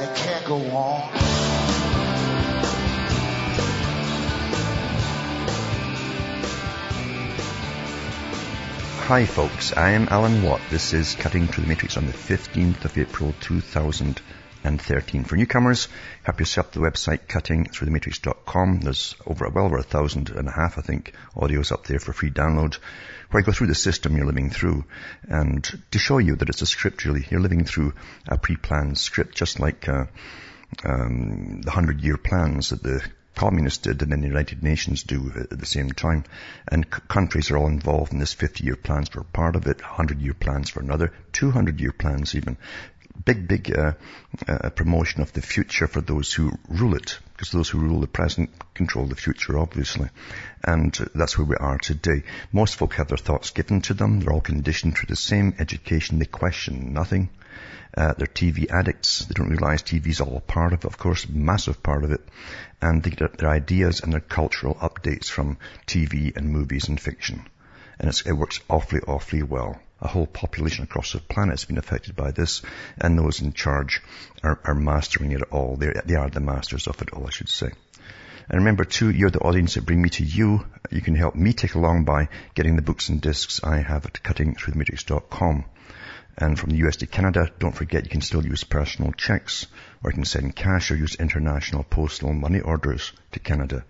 and it can't go on. Hi folks, I am Alan Watt. This is Cutting Through the Matrix on the 15th of April 2013. For newcomers, help yourself to the website cuttingthroughthematrix.com. There's over, well over a thousand and a half, I think, audios up there for free download where I go through the system you're living through and to show you that it's a script really. You're living through a pre-planned script just like uh, um, the hundred year plans that the communists did and then the United Nations do at the same time. And c- countries are all involved in this 50 year plans for part of it, 100 year plans for another, 200 year plans even. Big, big uh, uh, promotion of the future for those who rule it, because those who rule the present control the future, obviously. And that's where we are today. Most folk have their thoughts given to them. They're all conditioned through the same education. They question nothing. Uh, they're TV addicts. They don't realize TV's all a part of it, of course, massive part of it. And they get their ideas and their cultural updates from TV and movies and fiction. And it works awfully, awfully well. A whole population across the planet has been affected by this, and those in charge are, are mastering it all. They're, they are the masters of it all, I should say. And remember too, you're the audience that bring me to you. You can help me take along by getting the books and discs I have at cuttingthroughthematrix.com. And from the US to Canada, don't forget you can still use personal checks, or you can send cash or use international postal money orders to Canada,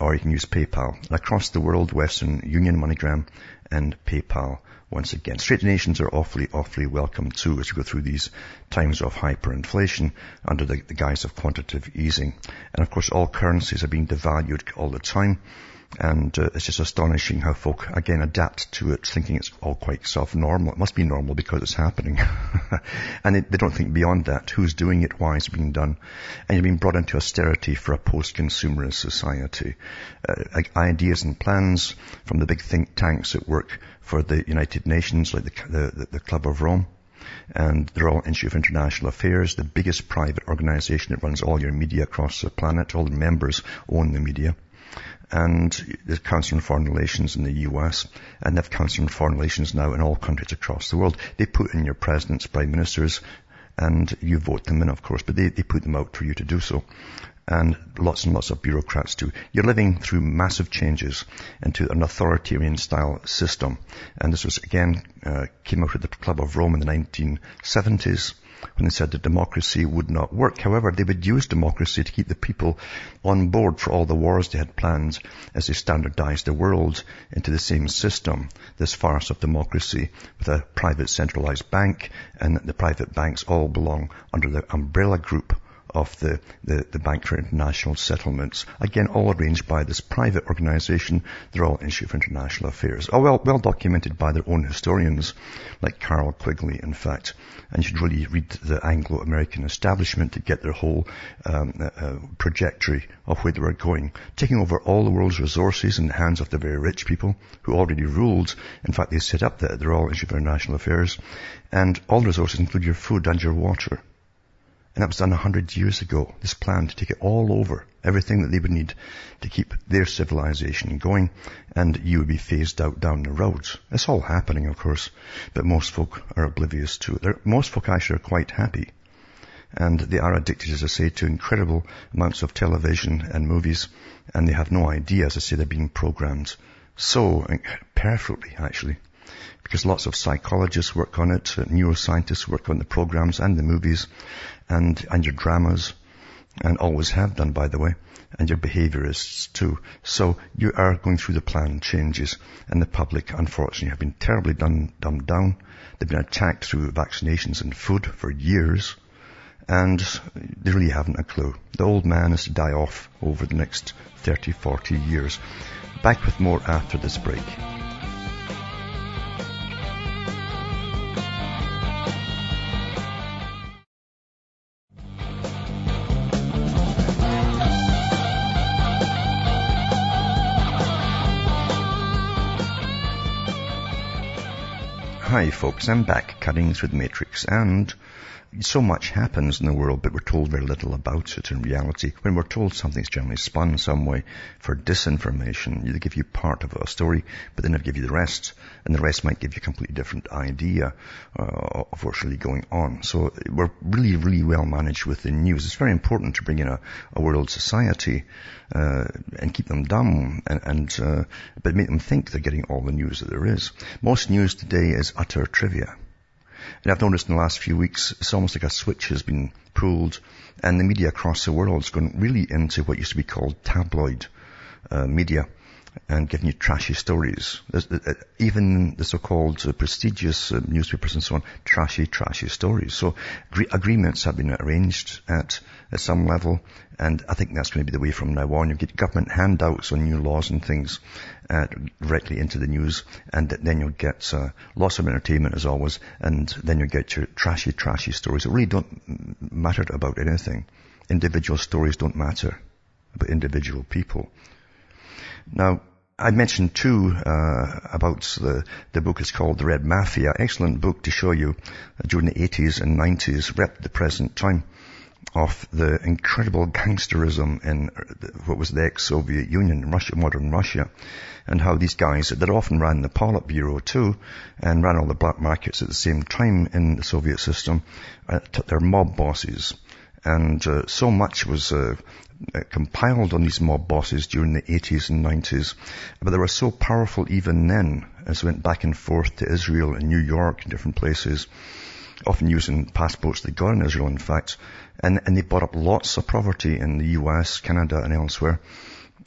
or you can use PayPal. And across the world, Western Union, MoneyGram, and PayPal once again. Straight donations are awfully, awfully welcome too as we go through these times of hyperinflation under the, the guise of quantitative easing. And of course all currencies are being devalued all the time. And uh, it's just astonishing how folk, again, adapt to it, thinking it's all quite self-normal. It must be normal because it's happening. and it, they don't think beyond that. Who's doing it? Why it's being done? And you're being brought into austerity for a post-consumerist society. Uh, ideas and plans from the big think tanks that work for the United Nations, like the, the, the Club of Rome, and the Royal Institute of International Affairs, the biggest private organization that runs all your media across the planet. All the members own the media and the Council on Foreign Relations in the US, and they've Council on Foreign Relations now in all countries across the world. They put in your presidents, prime ministers, and you vote them in, of course, but they, they put them out for you to do so. And lots and lots of bureaucrats too. You're living through massive changes into an authoritarian style system. And this was again, uh, came out of the Club of Rome in the 1970s when they said that democracy would not work. However, they would use democracy to keep the people on board for all the wars they had planned as they standardized the world into the same system, this farce of democracy with a private centralized bank and the private banks all belong under the umbrella group of the, the, the, Bank for International Settlements. Again, all arranged by this private organization, the Royal Institute for International Affairs. Oh, well, well documented by their own historians, like Carroll Quigley, in fact. And you should really read the Anglo-American establishment to get their whole um, uh, uh, trajectory of where they were going, taking over all the world's resources in the hands of the very rich people who already ruled. In fact, they set up the, the Royal Institute for International Affairs, and all resources include your food and your water. And that was done a hundred years ago. This plan to take it all over, everything that they would need to keep their civilization going, and you would be phased out down the roads. It's all happening, of course, but most folk are oblivious to it. They're, most folk actually are quite happy. And they are addicted, as I say, to incredible amounts of television and movies, and they have no idea, as I say, they're being programmed so perfectly, actually because lots of psychologists work on it, neuroscientists work on the programs and the movies and, and your dramas and always have done, by the way, and your behaviorists too. So you are going through the plan changes and the public, unfortunately, have been terribly done, dumbed down. They've been attacked through vaccinations and food for years and they really haven't a clue. The old man is to die off over the next 30, 40 years. Back with more after this break. Hi folks, I'm back cutting through the matrix and so much happens in the world, but we're told very little about it in reality. When we're told something's generally spun some way for disinformation, they give you part of a story, but then they give you the rest, and the rest might give you a completely different idea uh, of what's really going on. So we're really, really well managed with the news. It's very important to bring in a, a world society uh, and keep them dumb, and, and uh, but make them think they're getting all the news that there is. Most news today is utter trivia. And I've noticed in the last few weeks, it's almost like a switch has been pulled and the media across the world has gone really into what used to be called tabloid uh, media and giving you trashy stories. Uh, even the so-called uh, prestigious uh, newspapers and so on, trashy, trashy stories. So agree- agreements have been arranged at, at some level, and I think that's going to be the way from now on. You get government handouts on new laws and things uh, directly into the news, and then you'll get uh, lots of entertainment as always, and then you'll get your trashy, trashy stories that really don't matter about anything. Individual stories don't matter about individual people. Now, I mentioned too uh, about the the book is called The Red Mafia. Excellent book to show you uh, during the 80s and 90s, rep the present time of the incredible gangsterism in what was the ex-Soviet Union, Russia, modern Russia, and how these guys that often ran the Politburo too, and ran all the black markets at the same time in the Soviet system, uh, their mob bosses. And uh, so much was uh, uh, Uh, compiled on these mob bosses during the 80s and 90s, but they were so powerful even then, as went back and forth to Israel and New York and different places, often using passports they got in Israel, in fact, and, and they bought up lots of property in the US, Canada, and elsewhere.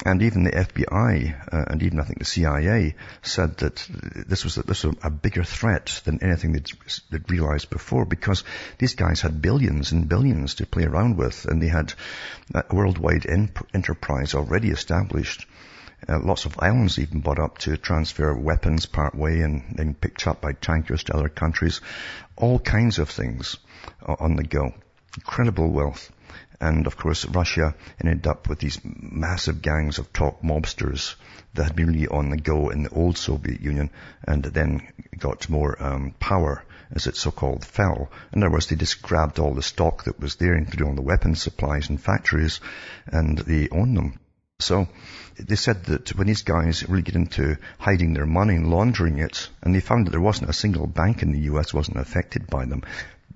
And even the FBI, uh, and even I think the CIA, said that this was, this was a bigger threat than anything they'd, they'd realized before because these guys had billions and billions to play around with and they had a worldwide enterprise already established. Uh, lots of islands even bought up to transfer weapons part way and then picked up by tankers to other countries. All kinds of things on the go. Incredible wealth. And of course, Russia ended up with these massive gangs of top mobsters that had been really on the go in the old Soviet Union and then got more um, power as it so-called fell. In other words, they just grabbed all the stock that was there, including all the weapons supplies and factories, and they owned them. So they said that when these guys really get into hiding their money and laundering it, and they found that there wasn't a single bank in the US wasn't affected by them,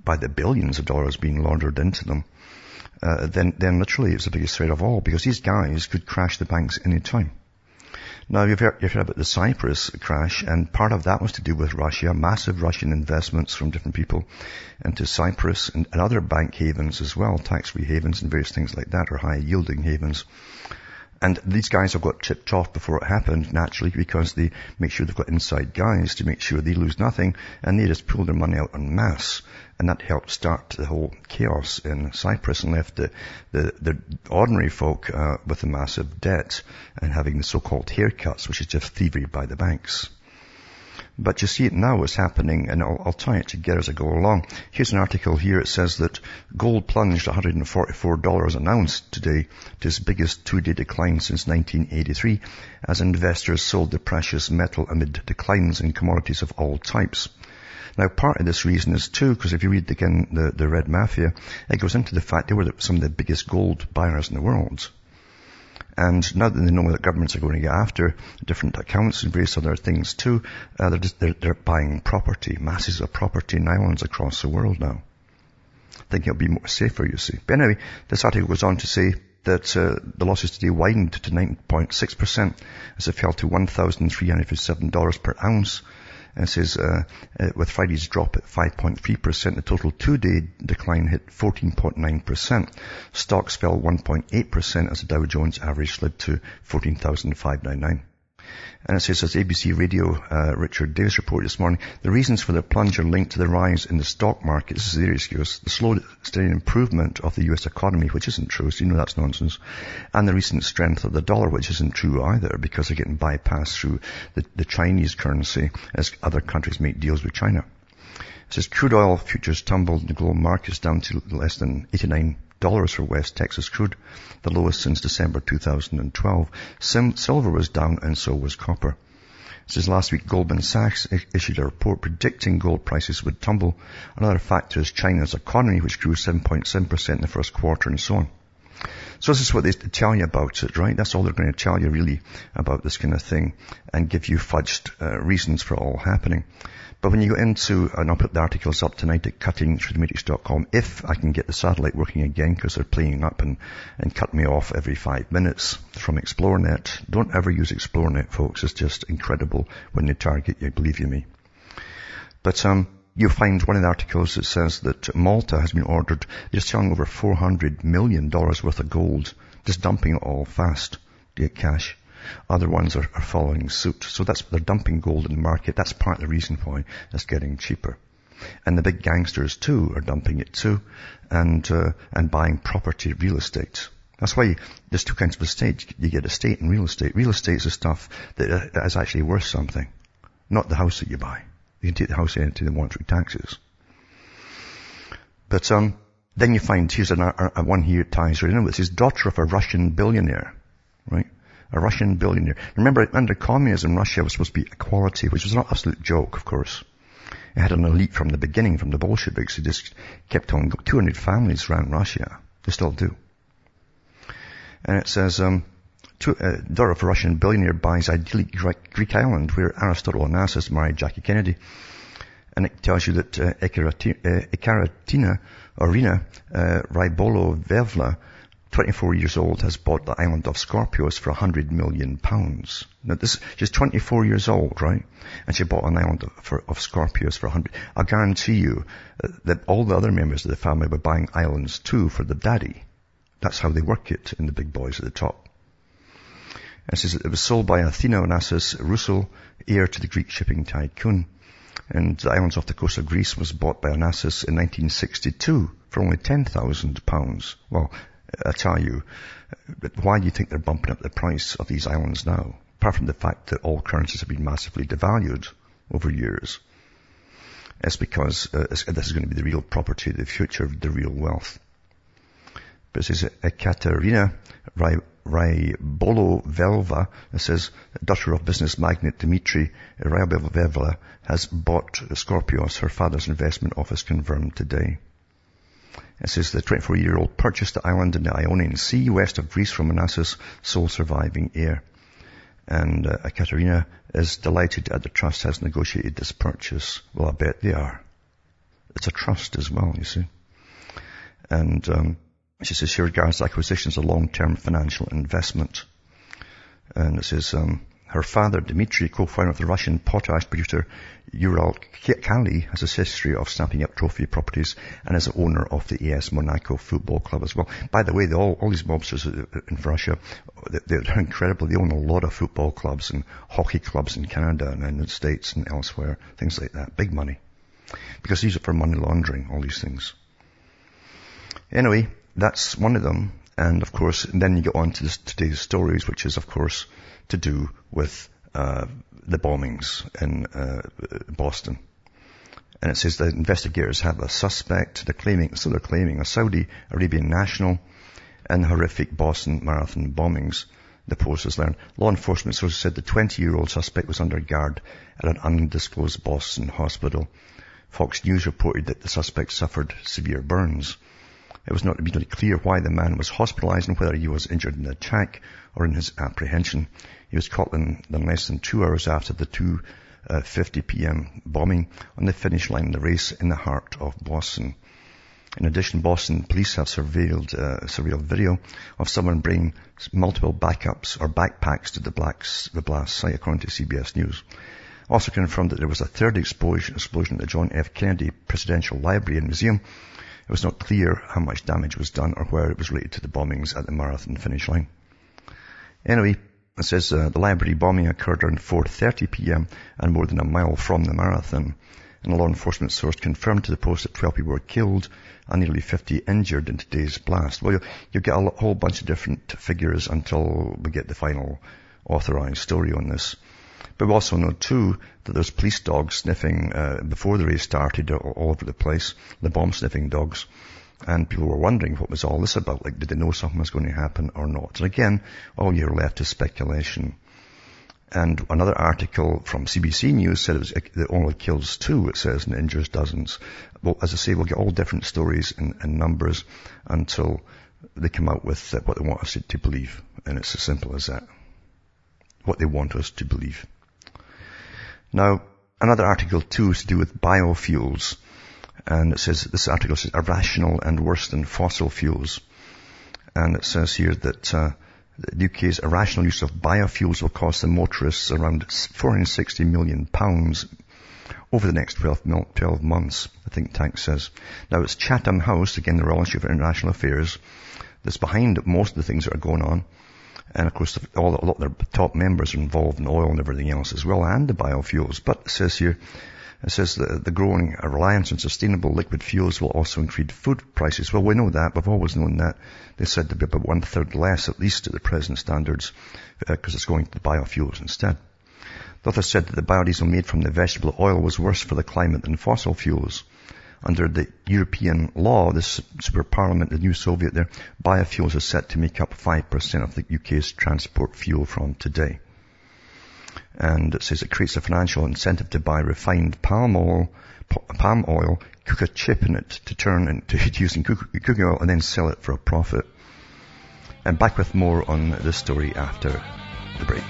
by the billions of dollars being laundered into them, uh, then, then literally it's the biggest threat of all because these guys could crash the banks any time. Now you've heard, you've heard about the Cyprus crash and part of that was to do with Russia, massive Russian investments from different people into Cyprus and, and other bank havens as well, tax-free havens and various things like that or high yielding havens. And these guys have got tipped off before it happened, naturally, because they make sure they've got inside guys to make sure they lose nothing, and they just pull their money out en masse. And that helped start the whole chaos in Cyprus and left the, the, the ordinary folk uh, with a massive debt and having the so-called haircuts, which is just thievery by the banks. But you see it now is happening, and I'll, I'll, tie it together as I go along. Here's an article here. It says that gold plunged $144 an ounce today to its biggest two-day decline since 1983 as investors sold the precious metal amid declines in commodities of all types. Now, part of this reason is too, because if you read again the, the Red Mafia, it goes into the fact they were some of the biggest gold buyers in the world. And now that they know that governments are going to get after different accounts and various other things too, uh, they're, just, they're, they're buying property, masses of property islands across the world now. Thinking it'll be more safer, you see. But anyway, this article goes on to say that uh, the losses today widened to 9.6% as it fell to $1,357 per ounce and says, uh, uh, with Friday's drop at 5.3%, the total two-day decline hit 14.9%. Stocks fell 1.8% as the Dow Jones average slid to 14,599. And it says, as ABC Radio, uh, Richard Davis reported this morning, the reasons for the plunge are linked to the rise in the stock market. This is their excuse. The slow, steady improvement of the US economy, which isn't true, so you know that's nonsense. And the recent strength of the dollar, which isn't true either, because they're getting bypassed through the, the Chinese currency as other countries make deals with China. It says crude oil futures tumbled in the global markets down to less than 89 dollars for West Texas crude, the lowest since December 2012. Sim- silver was down and so was copper. Since last week, Goldman Sachs issued a report predicting gold prices would tumble. Another factor is China's economy, which grew 7.7% in the first quarter and so on. So this is what they tell you about it, right? That's all they're going to tell you really about this kind of thing and give you fudged uh, reasons for all happening. But when you go into, and I'll put the articles up tonight at cuttingthroughthematrix.com, if I can get the satellite working again, because they're playing up and, and cut me off every five minutes from Xplornet. Don't ever use Xplornet, folks. It's just incredible when they target you, believe you me. But, um, you'll find one of the articles that says that Malta has been ordered, they're selling over $400 million worth of gold, just dumping it all fast to get cash. Other ones are, are following suit. So that's, they're dumping gold in the market. That's part of the reason why it's getting cheaper. And the big gangsters too are dumping it too and, uh, and buying property, real estate. That's why there's two kinds of estate. You get estate and real estate. Real estate is the stuff that uh, actually worth something, not the house that you buy. You can take the house into the monetary taxes. But um, then you find here's an, a, a one here ties right in with his daughter of a Russian billionaire, right? a Russian billionaire. Remember, under communism, Russia was supposed to be equality, which was an absolute joke, of course. It had an elite from the beginning, from the Bolsheviks, who just kept on, 200 families ran Russia. They still do. And it says, um, to, uh, daughter of a Russian billionaire buys idyllic Greek island where Aristotle Onassis married Jackie Kennedy. And it tells you that uh, Ekaratina, uh, Orina, uh, Rybolovleva 24 years old, has bought the island of Skorpios for 100 million pounds. Now this, she's 24 years old, right? And she bought an island of, for, of Skorpios for 100. I guarantee you that all the other members of the family were buying islands too for the daddy. That's how they work it in the big boys at the top. It says it was sold by Athena Onassis Russell, heir to the Greek shipping tycoon. And the islands off the coast of Greece was bought by Onassis in 1962 for only £10,000. Well, I tell you, why do you think they're bumping up the price of these islands now? Apart from the fact that all currencies have been massively devalued over years. It's because uh, this is going to be the real property, the future of the real wealth. But it says Ekaterina Rybolovleva, it says, daughter of business magnate Dmitry Rybolovleva has bought Skorpios, her father's investment office confirmed today. It says the 24-year-old purchased the island in the Ionian Sea west of Greece from Onassis, sole surviving heir. And uh, Katerina is delighted that the trust has negotiated this purchase. Well, I bet they are. It's a trust as well, you see. And um, she says she regards acquisition as a long-term financial investment. And it says um, her father, Dmitry, co-founder of the Russian potash producer Ural Kali, has a history of snapping up trophy properties and is the owner of the AS Monaco football club as well. By the way, all, all these mobsters in Russia, they're incredible. They own a lot of football clubs and hockey clubs in Canada and in the States and elsewhere, things like that. Big money. Because these are for money laundering, all these things. Anyway, that's one of them. And of course, then you get on to this, today's stories, which is of course to do with uh, the bombings in uh, Boston. And it says the investigators have a suspect. They're claiming, so they're claiming a Saudi Arabian national in horrific Boston Marathon bombings. The Post has learned. Law enforcement sources said the 20-year-old suspect was under guard at an undisclosed Boston hospital. Fox News reported that the suspect suffered severe burns. It was not immediately clear why the man was hospitalized and whether he was injured in the attack or in his apprehension. He was caught in, in less than two hours after the 2.50 uh, p.m. bombing on the finish line of the race in the heart of Boston. In addition, Boston police have surveilled, uh, surveilled video of someone bringing multiple backups or backpacks to the, blacks, the blast site, according to CBS News. Also confirmed that there was a third explosion, explosion at the John F. Kennedy Presidential Library and Museum. It was not clear how much damage was done or where it was related to the bombings at the marathon finish line. Anyway, it says uh, the library bombing occurred around 4.30 p.m. and more than a mile from the marathon. And a law enforcement source confirmed to the Post that 12 people were killed and nearly 50 injured in today's blast. Well, you'll, you'll get a whole bunch of different figures until we get the final authorized story on this. But we also know too that there's police dogs sniffing uh, before the race started all, over the place, the bomb sniffing dogs. And people were wondering what was all this about. Like, did they know something was going to happen or not? And again, all you're left is speculation. And another article from CBC News said it, was, it only kills two, it says, and injures dozens. Well, as I say, we'll get all different stories and, and numbers until they come out with uh, what they want us to believe. And it's as simple as that. What they want us to believe. Now, another article too is to do with biofuels. And it says, this article says irrational and worse than fossil fuels. And it says here that, uh, the UK's irrational use of biofuels will cost the motorists around 460 million pounds over the next 12, 12, months, the think tank says. Now it's Chatham House, again the Royal Institute for International Affairs, that's behind most of the things that are going on. And of course, all, a lot of their top members are involved in oil and everything else as well, and the biofuels. But it says here, it says the, the growing reliance on sustainable liquid fuels will also increase food prices. Well, we know that. We've always known that. They said to be about one third less, at least at the present standards, because uh, it's going to the biofuels instead. The author said that the biodiesel made from the vegetable oil was worse for the climate than fossil fuels. Under the European law, this super parliament, the new Soviet there, biofuels are set to make up 5% of the UK's transport fuel from today and it says it creates a financial incentive to buy refined palm oil, palm oil, cook a chip in it to turn into using cooking oil and then sell it for a profit. And back with more on this story after the break.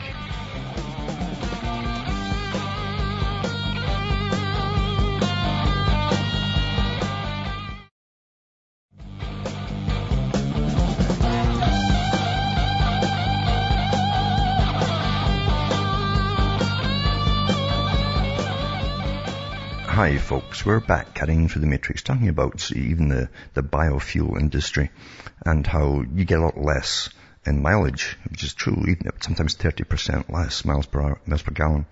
Hi folks, we're back cutting through the matrix talking about even the, the biofuel industry and how you get a lot less in mileage, which is true, even sometimes 30% less miles per hour, miles per gallon.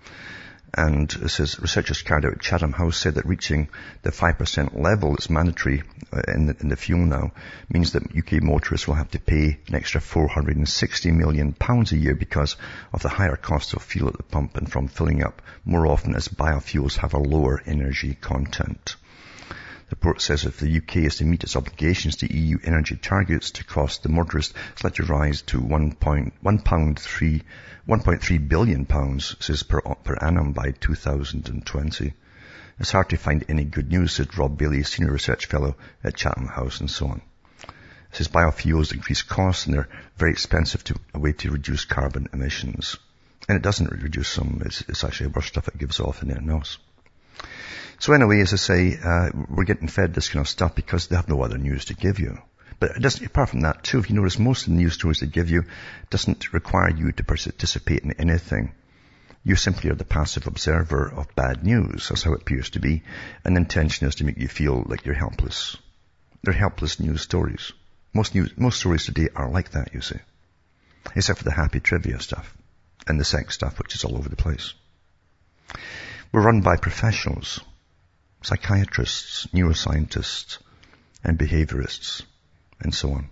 And it says researchers carried out at Chatham House said that reaching the 5% level that's mandatory uh, in the, in the fuel now means that UK motorists will have to pay an extra 460 million pounds a year because of the higher cost of fuel at the pump and from filling up more often as biofuels have a lower energy content. The report says if the UK is to meet its obligations to EU energy targets to cost the motorist slightly rise to pound three 1.3 billion pounds, says per, per annum by 2020. It's hard to find any good news, said Rob Bailey, Senior Research Fellow at Chatham House and so on. It says biofuels increase costs and they're very expensive to a way to reduce carbon emissions. And it doesn't reduce them, it's, it's actually worse stuff it gives off than anything else. So anyway, as I say, uh, we're getting fed this kind of stuff because they have no other news to give you. But it doesn't, apart from that too, if you notice most of the news stories they give you doesn't require you to participate in anything. You simply are the passive observer of bad news. That's how it appears to be. And the intention is to make you feel like you're helpless. They're helpless news stories. Most news, most stories today are like that, you see. Except for the happy trivia stuff and the sex stuff, which is all over the place. We're run by professionals, psychiatrists, neuroscientists, and behaviorists and so on.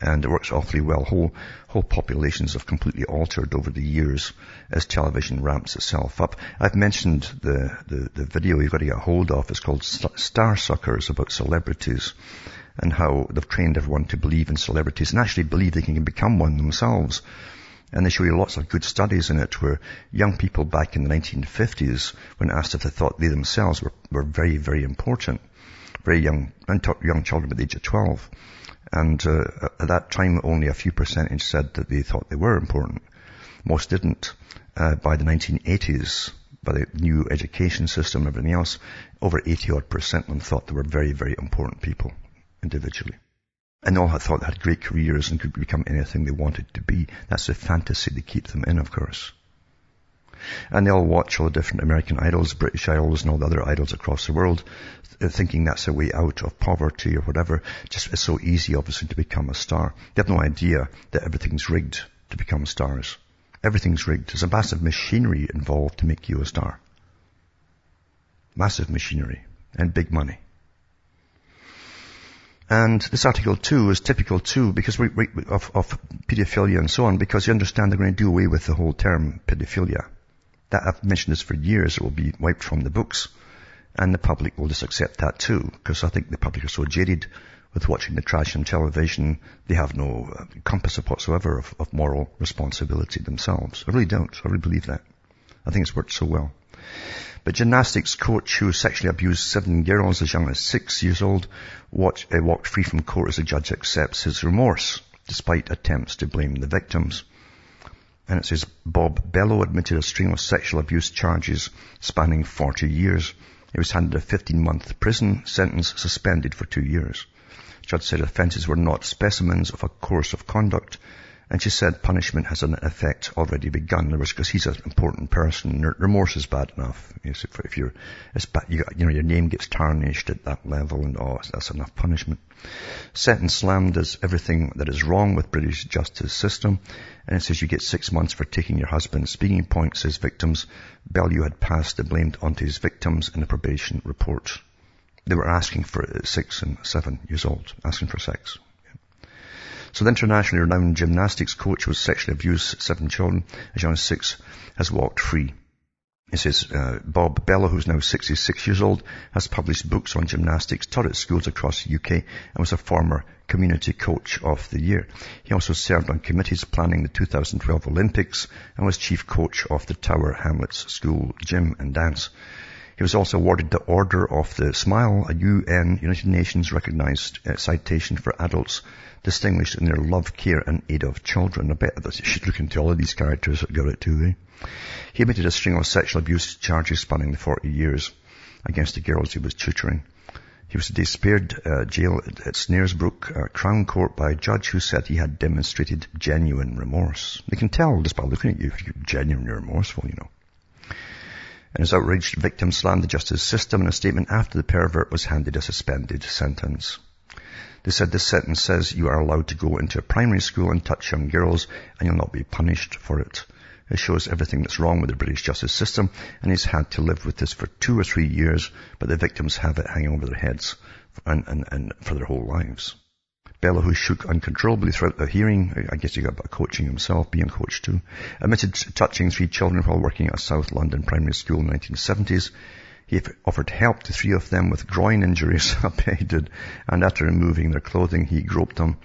And it works awfully well. Whole, whole populations have completely altered over the years as television ramps itself up. I've mentioned the, the, the video you've got to get hold of. It's called Starsuckers about celebrities and how they've trained everyone to believe in celebrities and actually believe they can become one themselves. And they show you lots of good studies in it where young people back in the 1950s, when asked if they thought they themselves were, were very, very important, very young, young children at the age of 12. And uh, at that time, only a few percentage said that they thought they were important. Most didn't. Uh, by the 1980s, by the new education system and everything else, over 80 odd percent of them thought they were very, very important people individually. And all had thought they had great careers and could become anything they wanted to be. That's the fantasy they keep them in, of course. And they all watch all the different American idols, British idols, and all the other idols across the world, thinking that's a way out of poverty or whatever. Just it's so easy, obviously, to become a star. They have no idea that everything's rigged to become stars. Everything's rigged. There's a massive machinery involved to make you a star. Massive machinery and big money. And this article too is typical too because we, we, of, of pedophilia and so on because you understand they're going to do away with the whole term pedophilia. That I've mentioned this for years. It will be wiped from the books And the public will just accept that too, because I think the public are so jaded with watching the trash on television, they have no uh, compass whatsoever of, of moral responsibility themselves. I really don't. I really believe that. I think it's worked so well. But gymnastics coach who sexually abused seven girls as young as six years old watch, uh, walked free from court as the judge accepts his remorse, despite attempts to blame the victims. And it says Bob Bello admitted a string of sexual abuse charges spanning 40 years. He was handed a 15-month prison sentence suspended for two years. Judge said offences were not specimens of a course of conduct and she said punishment has an effect already begun. Other words, because he's an important person, remorse is bad enough. If you're, it's bad, you, you know, your name gets tarnished at that level and oh, that's enough punishment. Set and slammed as everything that is wrong with British justice system. And it says you get six months for taking your husband's speaking point, says victims. Bellew had passed the blame onto his victims in the probation report. They were asking for six and seven years old, asking for sex. So the internationally renowned gymnastics coach who sexually abused seven children as young as six has walked free. It says uh, Bob Bella, who's now 66 years old, has published books on gymnastics, taught at schools across the UK, and was a former community coach of the year. He also served on committees planning the 2012 Olympics and was chief coach of the Tower Hamlets School Gym and Dance. He was also awarded the Order of the Smile, a UN United Nations recognized uh, citation for adults distinguished in their love, care and aid of children. I bet that you should look into all of these characters that got it too, eh? He admitted a string of sexual abuse charges spanning the 40 years against the girls he was tutoring. He was disappeared uh, jail at, at Snaresbrook uh, Crown Court by a judge who said he had demonstrated genuine remorse. They can tell just by looking at you if you're genuinely remorseful, you know and his outraged victim slammed the justice system in a statement after the pervert was handed a suspended sentence. They said this sentence says you are allowed to go into a primary school and touch young girls and you'll not be punished for it. It shows everything that's wrong with the British justice system and he's had to live with this for two or three years, but the victims have it hanging over their heads and, and, and for their whole lives. Bella, who shook uncontrollably throughout the hearing, I guess he got a bit of coaching himself, being coached too, admitted touching three children while working at a South London primary school in the 1970s. He offered help to three of them with groin injuries, did, and after removing their clothing, he groped them.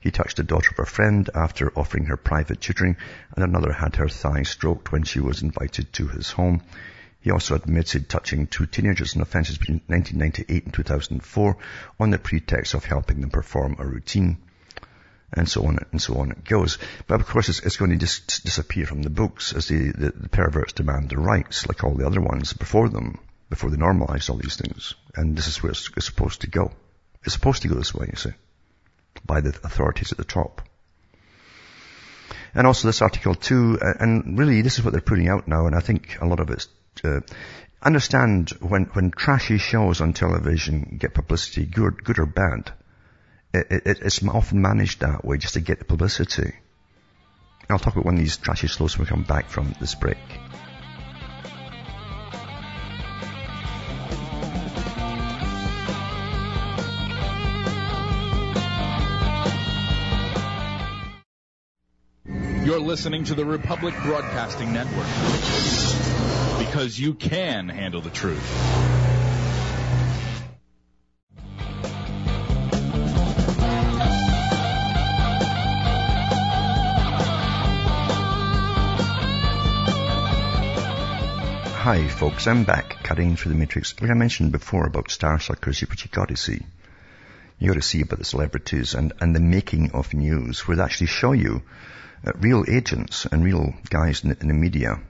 He touched the daughter of a friend after offering her private tutoring, and another had her thigh stroked when she was invited to his home. He also admitted touching two teenagers in offences between 1998 and 2004 on the pretext of helping them perform a routine. And so on and so on it goes. But of course it's, it's going to just disappear from the books as the, the, the perverts demand their rights like all the other ones before them, before they normalize all these things. And this is where it's, it's supposed to go. It's supposed to go this way, you see, by the authorities at the top. And also this article too, and really this is what they're putting out now, and I think a lot of it's uh, understand when, when trashy shows on television get publicity, good, good or bad, it, it, it's often managed that way just to get the publicity. I'll talk about one of these trashy shows when we come back from this break. Listening to the Republic Broadcasting Network because you can handle the truth. Hi folks, I'm back cutting through the matrix. Like I mentioned before about Starsuckers, what you got to see. You got to see about the celebrities and, and the making of news where they actually show you uh, real agents and real guys in, in the media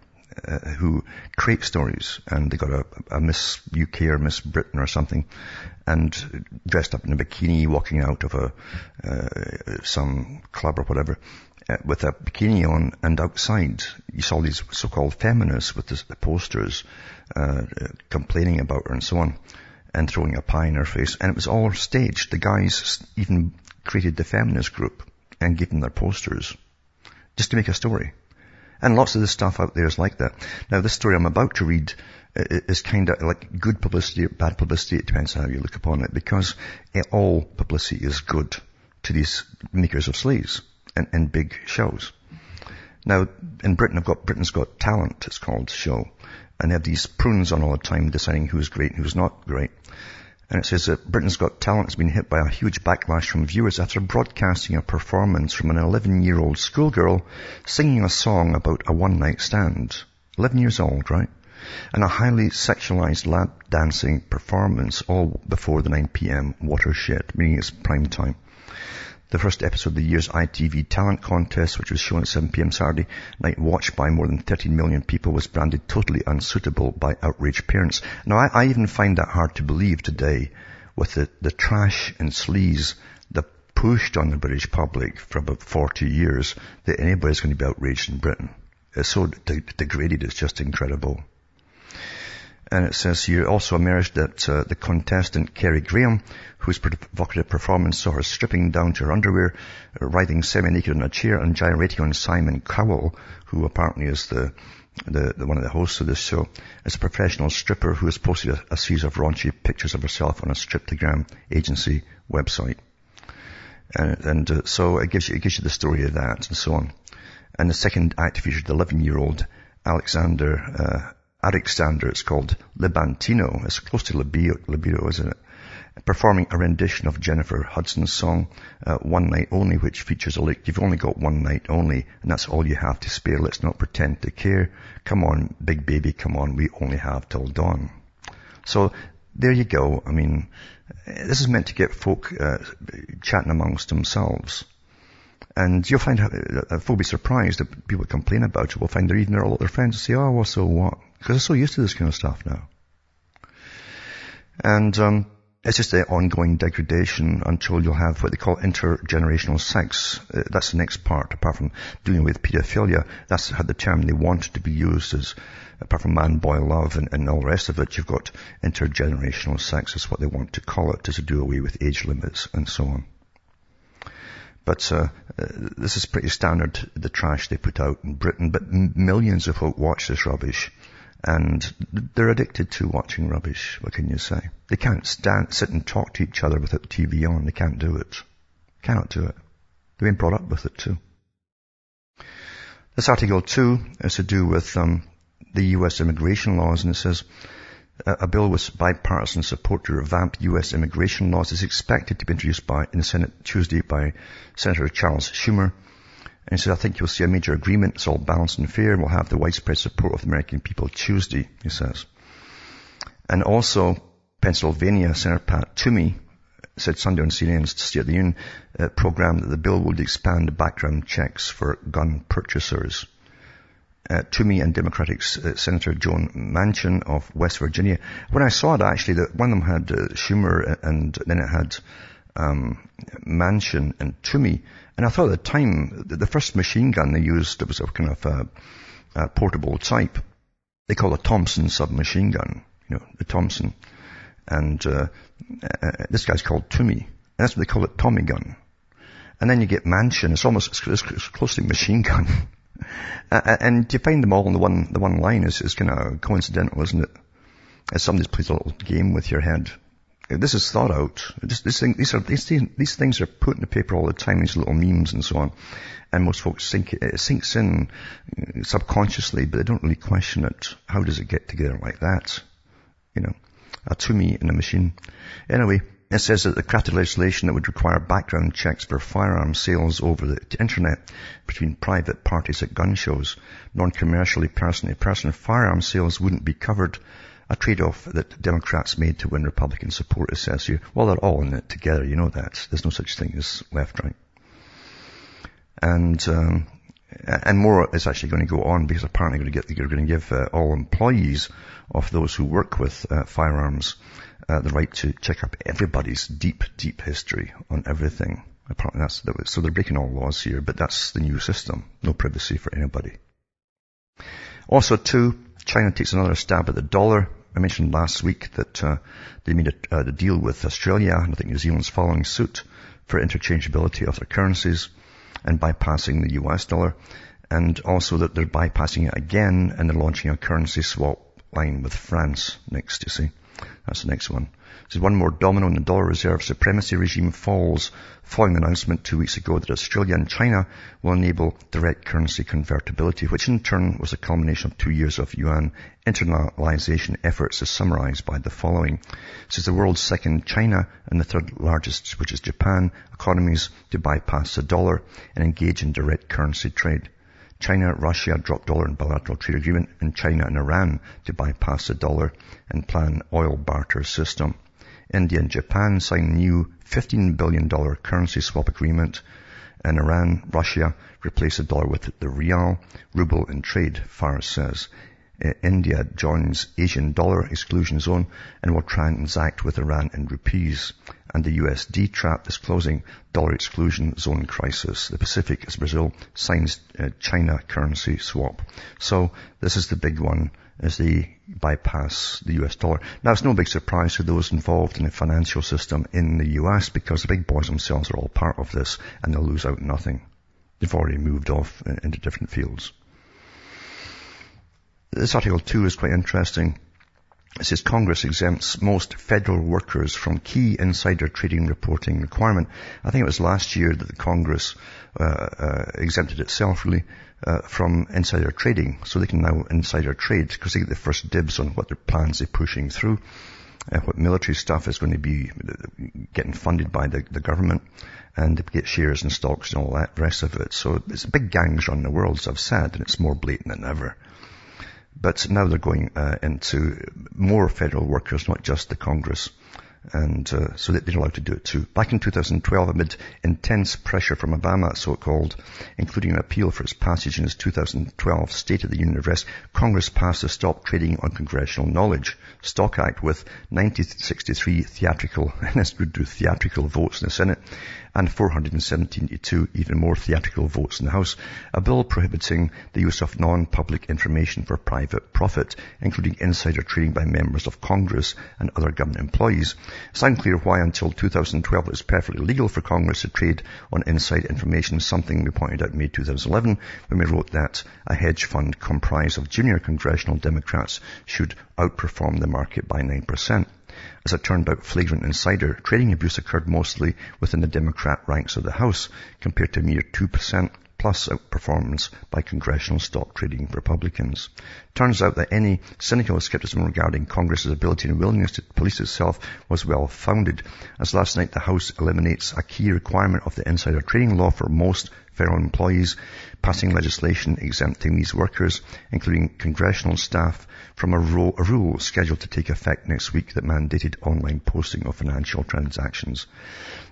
uh, who create stories and they got a, a Miss UK or Miss Britain or something and dressed up in a bikini walking out of a, uh, some club or whatever uh, with a bikini on and outside. You saw these so-called feminists with the, posters uh, complaining about her and so on and throwing a pie in her face. And it was all staged. The guys even created the feminist group and gave them their posters just to make a story. And lots of the stuff out there is like that. Now, this story I'm about to read is kind of like good publicity or bad publicity. It depends how you look upon it because eh, all publicity is good to these makers of sleeves and, and big shows. Now, in Britain, I've got Britain's Got Talent, it's called show. And they have these prunes on all the time deciding who's great and who's not great. And it says that Britain's Got Talent has been hit by a huge backlash from viewers after broadcasting a performance from an 11-year-old schoolgirl singing a song about a one-night stand. 11 years old, right? And a highly sexualized lap dancing performance all before the 9pm watershed, meaning it's prime time. The first episode of the year's ITV Talent Contest, which was shown at 7pm Saturday night, watched by more than 13 million people, was branded totally unsuitable by outraged parents. Now, I, I even find that hard to believe today with the, the trash and sleaze that pushed on the British public for about 40 years that anybody's going to be outraged in Britain. It's so de- degraded, it's just incredible. And it says here also emerged that uh, the contestant Kerry Graham, whose provocative performance saw her stripping down to her underwear, uh, writhing semi-naked on a chair and gyrating on Simon Cowell, who apparently is the, the, the, one of the hosts of this show, is a professional stripper who has posted a, a series of raunchy pictures of herself on a striptogram agency website. And, and uh, so it gives you it gives you the story of that and so on. And the second act featured the 11-year-old Alexander uh, Alexander, it's called Libantino. It's close to libido, isn't it? Performing a rendition of Jennifer Hudson's song, uh, One Night Only, which features a lick. You've only got one night only, and that's all you have to spare. Let's not pretend to care. Come on, big baby, come on, we only have till dawn. So, there you go. I mean, this is meant to get folk uh, chatting amongst themselves. And you'll find, uh, folk be surprised that people complain about you. it. Will find they're even their, all their friends say, oh, well, so what? Because they're so used to this kind of stuff now. And, um, it's just the ongoing degradation until you'll have what they call intergenerational sex. Uh, that's the next part, apart from dealing with pedophilia. That's how the term they want to be used as, apart from man-boy love and, and, all the rest of it, you've got intergenerational sex is what they want to call it, to do away with age limits and so on. But uh, uh, this is pretty standard, the trash they put out in Britain. But m- millions of folk watch this rubbish, and they're addicted to watching rubbish. What can you say? They can't stand, sit and talk to each other without the TV on. They can't do it. Cannot do it. They've been brought up with it too. This article too is to do with um, the U.S. immigration laws, and it says a bill with bipartisan support to revamp U.S. immigration laws is expected to be introduced by, in the Senate Tuesday by Senator Charles Schumer. And he said, I think you'll see a major agreement. It's all balanced and fair and will have the widespread support of the American people Tuesday, he says. And also, Pennsylvania Senator Pat Toomey said Sunday on CNN's State of the Union uh, program that the bill would expand background checks for gun purchasers uh, Toomey and Democratic uh, Senator Joe Manchin of West Virginia. When I saw it, actually, that one of them had uh, Schumer and then it had um, Manchin and Toomey. And I thought at the time, the, first machine gun they used, it was a kind of a, a portable type. They call it Thompson submachine gun, you know, the Thompson. And uh, uh, this guy's called Toomey. That's what they call it, Tommy gun. And then you get Manchin. It's almost it's, it's closely machine gun. Uh, and to find them all in the one, the one line is, is kind of coincidental, isn't it? As somebody's plays a little game with your head. This is thought out. This, this thing, these are, these, these things are put in the paper all the time, these little memes and so on. And most folks think it sinks in subconsciously, but they don't really question it. How does it get together like that? You know, a Toomey in a machine. Anyway, it says that the crafted legislation that would require background checks for firearm sales over the internet between private parties at gun shows, non-commercially person-to-person firearm sales wouldn't be covered. A trade-off that Democrats made to win Republican support, it says here. Well, they're all in it together. You know that. There's no such thing as left-right. And, um, and more is actually going to go on because apparently going to get, they're going to give uh, all employees of those who work with uh, firearms uh, the right to check up everybody's deep, deep history on everything. Apparently that's, so they're breaking all laws here, but that's the new system. No privacy for anybody. Also too, China takes another stab at the dollar. I mentioned last week that uh, they made a, uh, deal with Australia, and I think New Zealand's following suit for interchangeability of their currencies and bypassing the US dollar, and also that they're bypassing it again and they're launching a currency swap line with France next, you see. That's the next one. There's one more domino in the dollar reserve supremacy regime falls following the announcement two weeks ago that Australia and China will enable direct currency convertibility, which in turn was a culmination of two years of yuan internalization efforts as summarized by the following. This is the world's second China and the third largest, which is Japan, economies to bypass the dollar and engage in direct currency trade. China, Russia dropped dollar and bilateral trade agreement, and China and Iran to bypass the dollar and plan oil barter system. India and Japan signed new $15 billion currency swap agreement, and Iran, Russia replace the dollar with the rial, ruble in trade, Faris says. Uh, India joins Asian dollar exclusion zone and will transact with Iran in rupees. And the USD trap is closing dollar exclusion zone crisis. The Pacific as Brazil signs uh, China currency swap. So this is the big one as they bypass the US dollar. Now it's no big surprise to those involved in the financial system in the US because the big boys themselves are all part of this and they'll lose out nothing. They've already moved off uh, into different fields. This article too is quite interesting. It says Congress exempts most federal workers from key insider trading reporting requirement. I think it was last year that the Congress uh, uh, exempted itself really uh, from insider trading, so they can now insider trade because they get the first dibs on what their plans they're pushing through, uh, what military stuff is going to be getting funded by the, the government, and they get shares and stocks and all that rest of it. So it's big gangs running the world, as I've said, and it's more blatant than ever. But now they're going uh, into more federal workers, not just the Congress. And uh, so that they're allowed to do it too. Back in 2012, amid intense pressure from Obama, so-called, including an appeal for its passage in his 2012 State of the Union address, Congress passed the Stop Trading on Congressional Knowledge Stock Act with 9063 theatrical, and this would do theatrical votes in the Senate, and 472 even more theatrical votes in the House, a bill prohibiting the use of non-public information for private profit, including insider trading by members of Congress and other government employees. It's unclear why until 2012 it was perfectly legal for Congress to trade on inside information, something we pointed out in May 2011 when we wrote that a hedge fund comprised of junior congressional Democrats should outperform the market by 9%. As it turned out, flagrant insider trading abuse occurred mostly within the Democrat ranks of the House, compared to a mere 2% plus outperformance by congressional stock trading Republicans. Turns out that any cynical skepticism regarding Congress's ability and willingness to police itself was well founded, as last night the House eliminates a key requirement of the insider trading law for most federal employees, passing legislation exempting these workers, including congressional staff, from a, ro- a, rule scheduled to take effect next week that mandated online posting of financial transactions.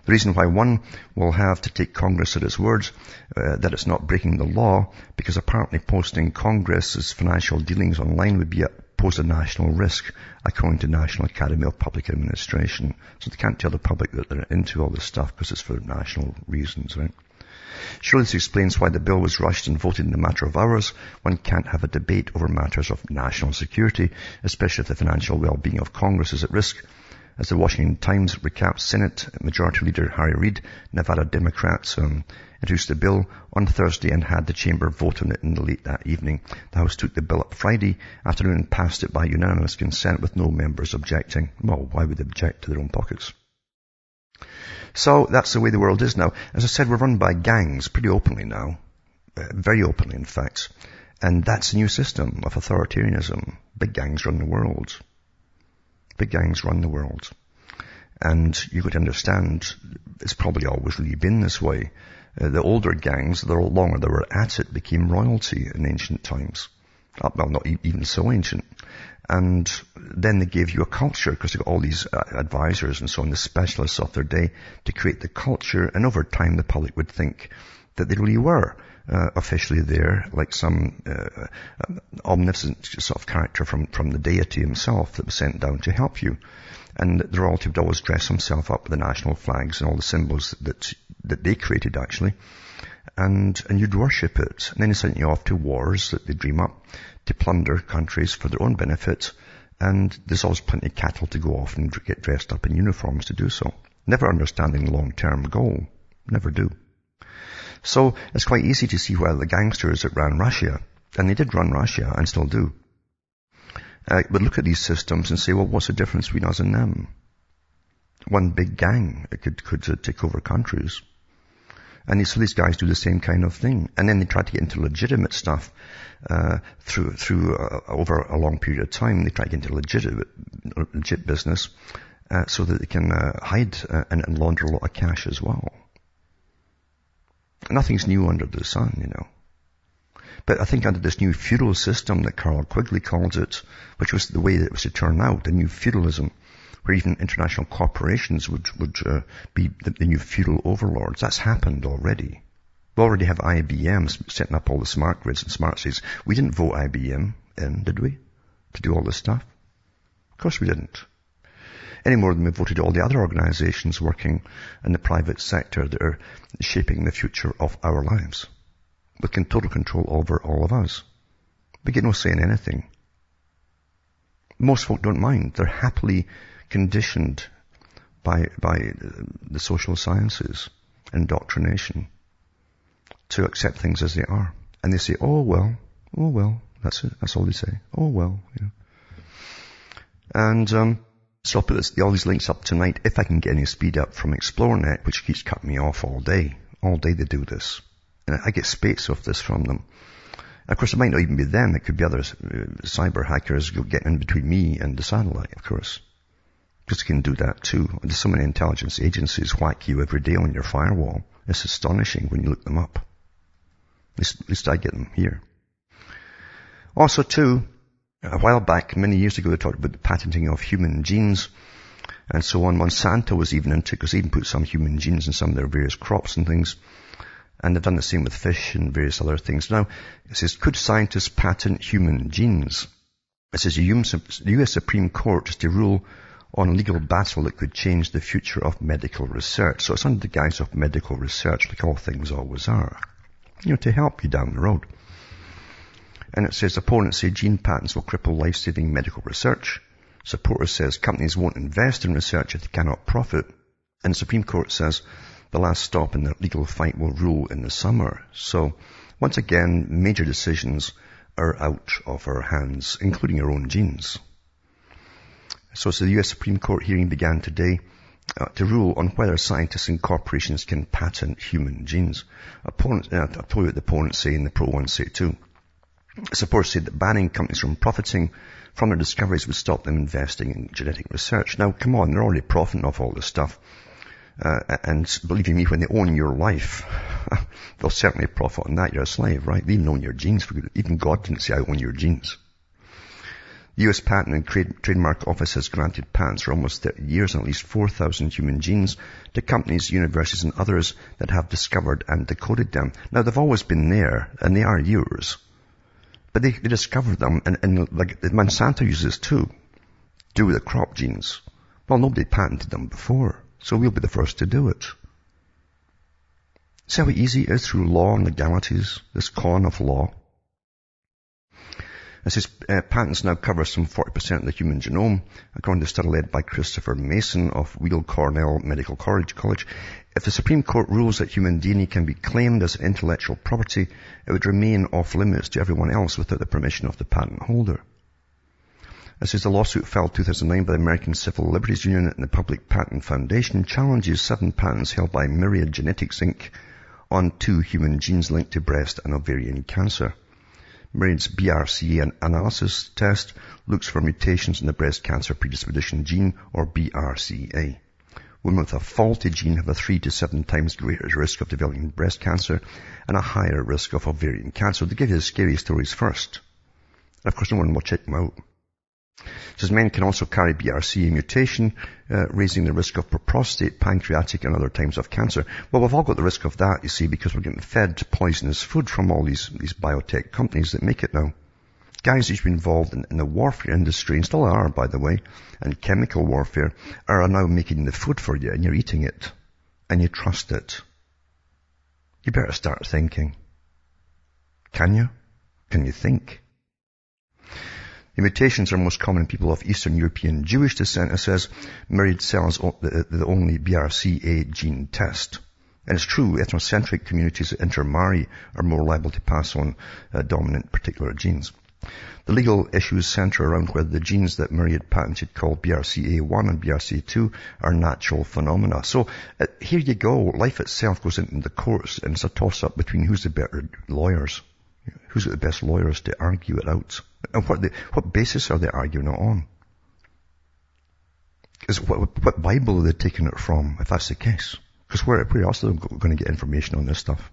The reason why one will have to take Congress at its word uh, that it's not breaking the law, because apparently posting Congress's financial dealings online would be a pose a national risk, according to National Academy of Public Administration. So they can't tell the public that they're into all this stuff because it's for national reasons, right? Surely this explains why the bill was rushed and voted in a matter of hours. One can't have a debate over matters of national security, especially if the financial well-being of Congress is at risk. As the Washington Times recaps, Senate Majority Leader Harry Reid, Nevada Democrats, um, introduced the bill on Thursday and had the chamber vote on it in the late that evening. The House took the bill up Friday afternoon and passed it by unanimous consent with no members objecting. Well, why would they object to their own pockets? So that's the way the world is now. As I said, we're run by gangs pretty openly now. Uh, very openly, in fact. And that's the new system of authoritarianism. Big gangs run the world. Big gangs run the world. And you could understand it's probably always really been this way. Uh, the older gangs, the longer they were at it, became royalty in ancient times. Uh, well, not even so ancient. And then they gave you a culture because they got all these uh, advisors and so on, the specialists of their day to create the culture. And over time, the public would think that they really were uh, officially there, like some uh, omniscient sort of character from, from the deity himself that was sent down to help you. And the royalty would always dress himself up with the national flags and all the symbols that that they created actually. And, and you'd worship it. And then they sent you off to wars that they dream up to plunder countries for their own benefit. And there's always plenty of cattle to go off and get dressed up in uniforms to do so. Never understanding the long-term goal. Never do. So it's quite easy to see why the gangsters that ran Russia, and they did run Russia and still do, uh, would look at these systems and say, well, what's the difference between us and them? One big gang that could, could uh, take over countries. And so these guys do the same kind of thing. And then they try to get into legitimate stuff, uh, through, through, uh, over a long period of time. They try to get into legitimate, legit business, uh, so that they can, uh, hide uh, and, and launder a lot of cash as well. Nothing's new under the sun, you know. But I think under this new feudal system that Carroll Quigley calls it, which was the way that it was to turn out, the new feudalism, where even international corporations would, would uh, be the, the, new feudal overlords. That's happened already. We already have IBM setting up all the smart grids and smart cities. We didn't vote IBM in, did we? To do all this stuff? Of course we didn't. Any more than we voted all the other organizations working in the private sector that are shaping the future of our lives. With total control over all of us. We get no say in anything. Most folk don't mind. They're happily conditioned by, by the social sciences, indoctrination, to accept things as they are. And they say, oh well, oh well, that's it, that's all they say. Oh well, you know. And, um, so I'll put this, all these links up tonight if I can get any speed up from Xplornet, which keeps cutting me off all day. All day they do this. And I get spates of this from them. Of course, it might not even be them. It could be other uh, cyber hackers getting in between me and the satellite, of course. Because can do that too. There's so many intelligence agencies whack you every day on your firewall. It's astonishing when you look them up. At least, at least I get them here. Also too, a while back, many years ago, they talked about the patenting of human genes and so on. Monsanto was even into it because they even put some human genes in some of their various crops and things. And they've done the same with fish and various other things. Now, it says, could scientists patent human genes? It says, the US Supreme Court is to rule on a legal battle that could change the future of medical research. So it's under the guise of medical research, like all things always are. You know, to help you down the road. And it says opponents say gene patents will cripple life-saving medical research. Supporters says companies won't invest in research if they cannot profit. And the Supreme Court says the last stop in the legal fight will rule in the summer. So once again, major decisions are out of our hands, including our own genes. So, the US Supreme Court hearing began today uh, to rule on whether scientists and corporations can patent human genes. Opponents, uh, I'll tell you what the opponents say and the pro ones say too. Supporters said that banning companies from profiting from their discoveries would stop them investing in genetic research. Now, come on, they're already profiting off all this stuff. Uh, and believe me, when they own your life, they'll certainly profit on that. You're a slave, right? They even own your genes. Even God didn't say, I own your genes. U.S. Patent and Trademark Office has granted patents for almost 30 years on at least 4,000 human genes to companies, universities and others that have discovered and decoded them. Now they've always been there and they are yours. But they, they discovered them and, and like Monsanto uses too. Do with the crop genes. Well, nobody patented them before. So we'll be the first to do it. See how easy it is through law and legalities, this con of law. It says uh, patents now cover some 40% of the human genome, according to a study led by Christopher Mason of Weill Cornell Medical College. If the Supreme Court rules that human DNA can be claimed as intellectual property, it would remain off limits to everyone else without the permission of the patent holder. This is a lawsuit filed 2009 by the American Civil Liberties Union and the Public Patent Foundation challenges seven patents held by Myriad Genetics Inc. on two human genes linked to breast and ovarian cancer. Myriad's BRCA analysis test looks for mutations in the breast cancer predisposition gene or BRCA. Women with a faulty gene have a three to seven times greater risk of developing breast cancer and a higher risk of ovarian cancer. They give you the scary stories first. And of course, no one will check them out. It says men can also carry BRCA mutation, uh, raising the risk of prostate, pancreatic, and other types of cancer. Well, we've all got the risk of that, you see, because we're getting fed poisonous food from all these, these biotech companies that make it now. Guys who've been involved in, in the warfare industry, and still are, by the way, and chemical warfare, are now making the food for you, and you're eating it, and you trust it. You better start thinking. Can you? Can you think? The mutations are most common in people of Eastern European Jewish descent, it says Myriad sells the, only BRCA gene test. And it's true, ethnocentric communities that intermarry are more liable to pass on uh, dominant particular genes. The legal issues center around whether the genes that Myriad patented called BRCA1 and BRCA2 are natural phenomena. So uh, here you go. Life itself goes into the courts and it's a toss-up between who's the better lawyers. Who's got the best lawyers to argue it out? And what, the, what basis are they arguing it on? Is what, what Bible are they taking it from, if that's the case? Because where, where else are they going to get information on this stuff?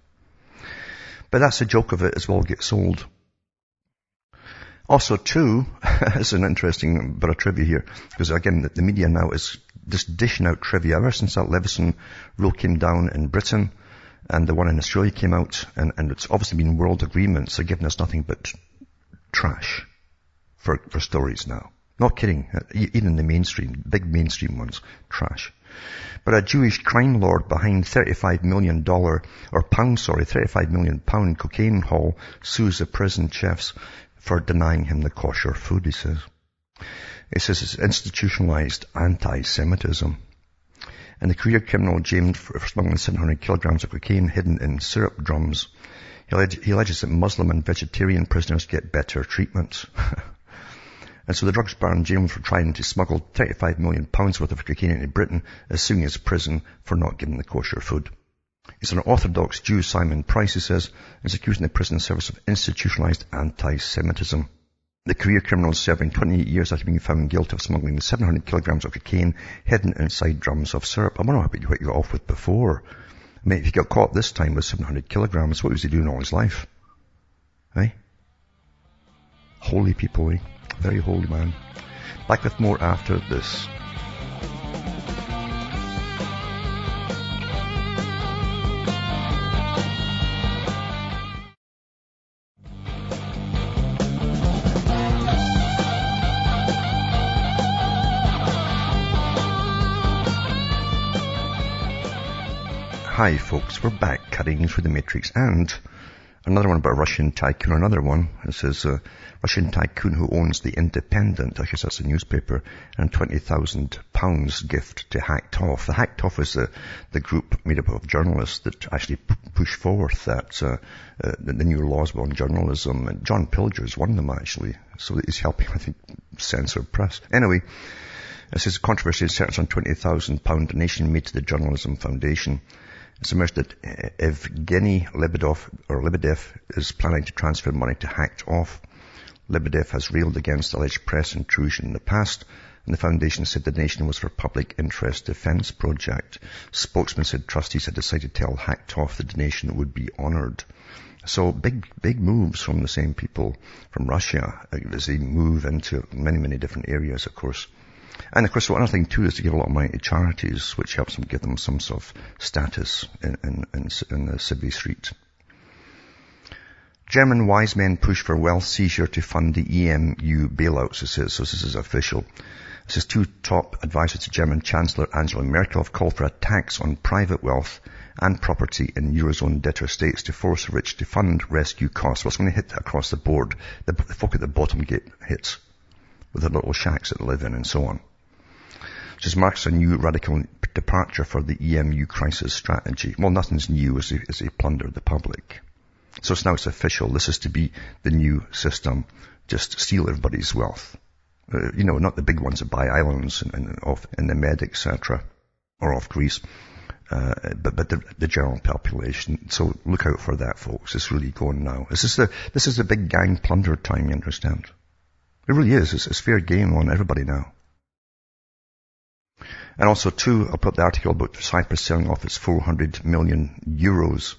But that's the joke of it as well get sold. Also, too, it's an interesting bit of trivia here, because again, the, the media now is just dishing out trivia. Ever since that Leveson rule came down in Britain, and the one in Australia came out, and, and it's obviously been world agreements. They're giving us nothing but trash for, for stories now. Not kidding. Even the mainstream, big mainstream ones, trash. But a Jewish crime lord behind $35 million, or pound, sorry, $35 million pound cocaine haul sues the prison chefs for denying him the kosher food, he says. He says it's institutionalized anti-Semitism. And the career criminal jailed for smuggling 700 kilograms of cocaine hidden in syrup drums. He, alleges that Muslim and vegetarian prisoners get better treatment. and so the drugs baron jailed for trying to smuggle 35 million pounds worth of cocaine into Britain is suing his prison for not giving the kosher food. It's an Orthodox Jew, Simon Price, he says, is accusing the prison service of institutionalized anti-Semitism. The career criminal is serving 28 years after being found guilty of smuggling 700 kilograms of cocaine hidden inside drums of syrup. I wonder what you got off with before. Mean, if he got caught this time with 700 kilograms, what was he doing all his life? Eh? Holy people, eh? Very holy man. Back with more after this. Hi folks, we're back cutting through the matrix and another one about a Russian tycoon, another one. It says a Russian tycoon who owns the Independent, I guess that's a newspaper, and 20,000 pounds gift to Hacked Off. The Hacked Off is the, group made up of journalists that actually p- push forward that, uh, uh, the, new laws on journalism. And John Pilger is one of them actually. So he's helping, I think, censor press. Anyway, it says controversy centers on £20,000 donation made to the Journalism Foundation. It's emerged that Evgeny Lebedev, or Lebedev is planning to transfer money to Hacked Off. Lebedev has railed against alleged press intrusion in the past, and the foundation said the donation was for public interest defense project. Spokesman said trustees had decided to tell Hacked Off the donation would be honored. So big, big moves from the same people from Russia as they move into many, many different areas, of course. And of course, one other thing too is to give a lot of money to charities, which helps them give them some sort of status in, in, in, in the civvy street. German wise men push for wealth seizure to fund the EMU bailouts, it says. So this is official. It says two top advisors to German Chancellor Angela Merkel have called for a tax on private wealth and property in Eurozone debtor states to force the rich to fund rescue costs. What's going to hit across the board? The, folk at the bottom get hits with the little shacks that they live in and so on. Just marks a new radical departure for the EMU crisis strategy. Well, nothing's new as they, as they plunder the public. So it's now it's official. This is to be the new system. Just steal everybody's wealth. Uh, you know, not the big ones that buy islands and, and off in the Med, etc., or off Greece, uh, but but the, the, general population. So look out for that, folks. It's really going now. This is the this is the big gang plunder time. You understand? It really is. It's, it's fair game on everybody now. And also too, I'll put the article about Cyprus selling off its 400 million euros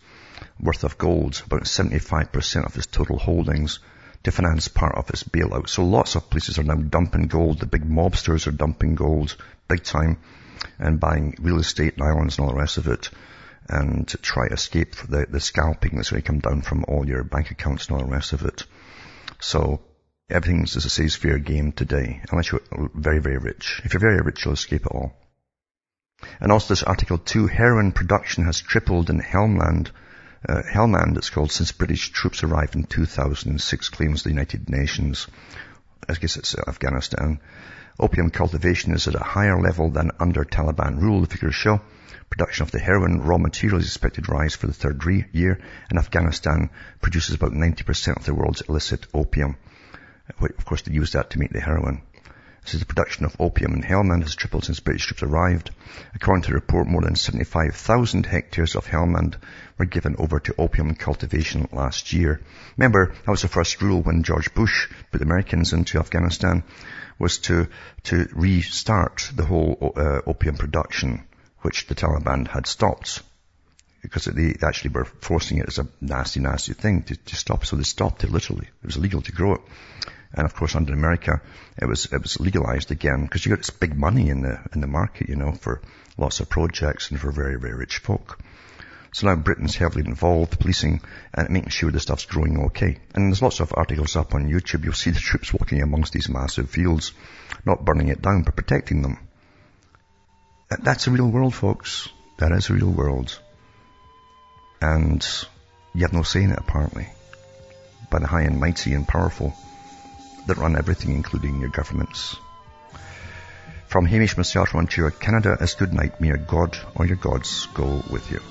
worth of gold, about 75% of its total holdings to finance part of its bailout. So lots of places are now dumping gold. The big mobsters are dumping gold big time and buying real estate and islands and all the rest of it and to try to escape the, the scalping that's going to come down from all your bank accounts and all the rest of it. So everything's, as I say, is fair game today, unless you're very, very rich. If you're very rich, you'll escape it all. And also this article too, heroin production has tripled in Helmand, uh, Helmand it's called, since British troops arrived in 2006, claims the United Nations. I guess it's Afghanistan. Opium cultivation is at a higher level than under Taliban rule, the figures show. Production of the heroin raw material is expected to rise for the third re- year, and Afghanistan produces about 90% of the world's illicit opium. Of course, they use that to make the heroin. Says the production of opium in Helmand has tripled since British troops arrived. According to the report, more than 75,000 hectares of Helmand were given over to opium cultivation last year. Remember, that was the first rule when George Bush put the Americans into Afghanistan, was to, to restart the whole uh, opium production, which the Taliban had stopped. Because they actually were forcing it as a nasty, nasty thing to, to stop. So they stopped it literally. It was illegal to grow it. And of course, under America, it was it was legalized again because you got this big money in the in the market, you know, for lots of projects and for very very rich folk. So now Britain's heavily involved, policing and making sure the stuff's growing okay. And there's lots of articles up on YouTube. You'll see the troops walking amongst these massive fields, not burning it down, but protecting them. That's a real world, folks. That is a real world. And you have no say in it, apparently. By the high and mighty and powerful that run everything, including your governments. From Hamish myself Ontario, Canada, as good night. May your God or your gods go with you.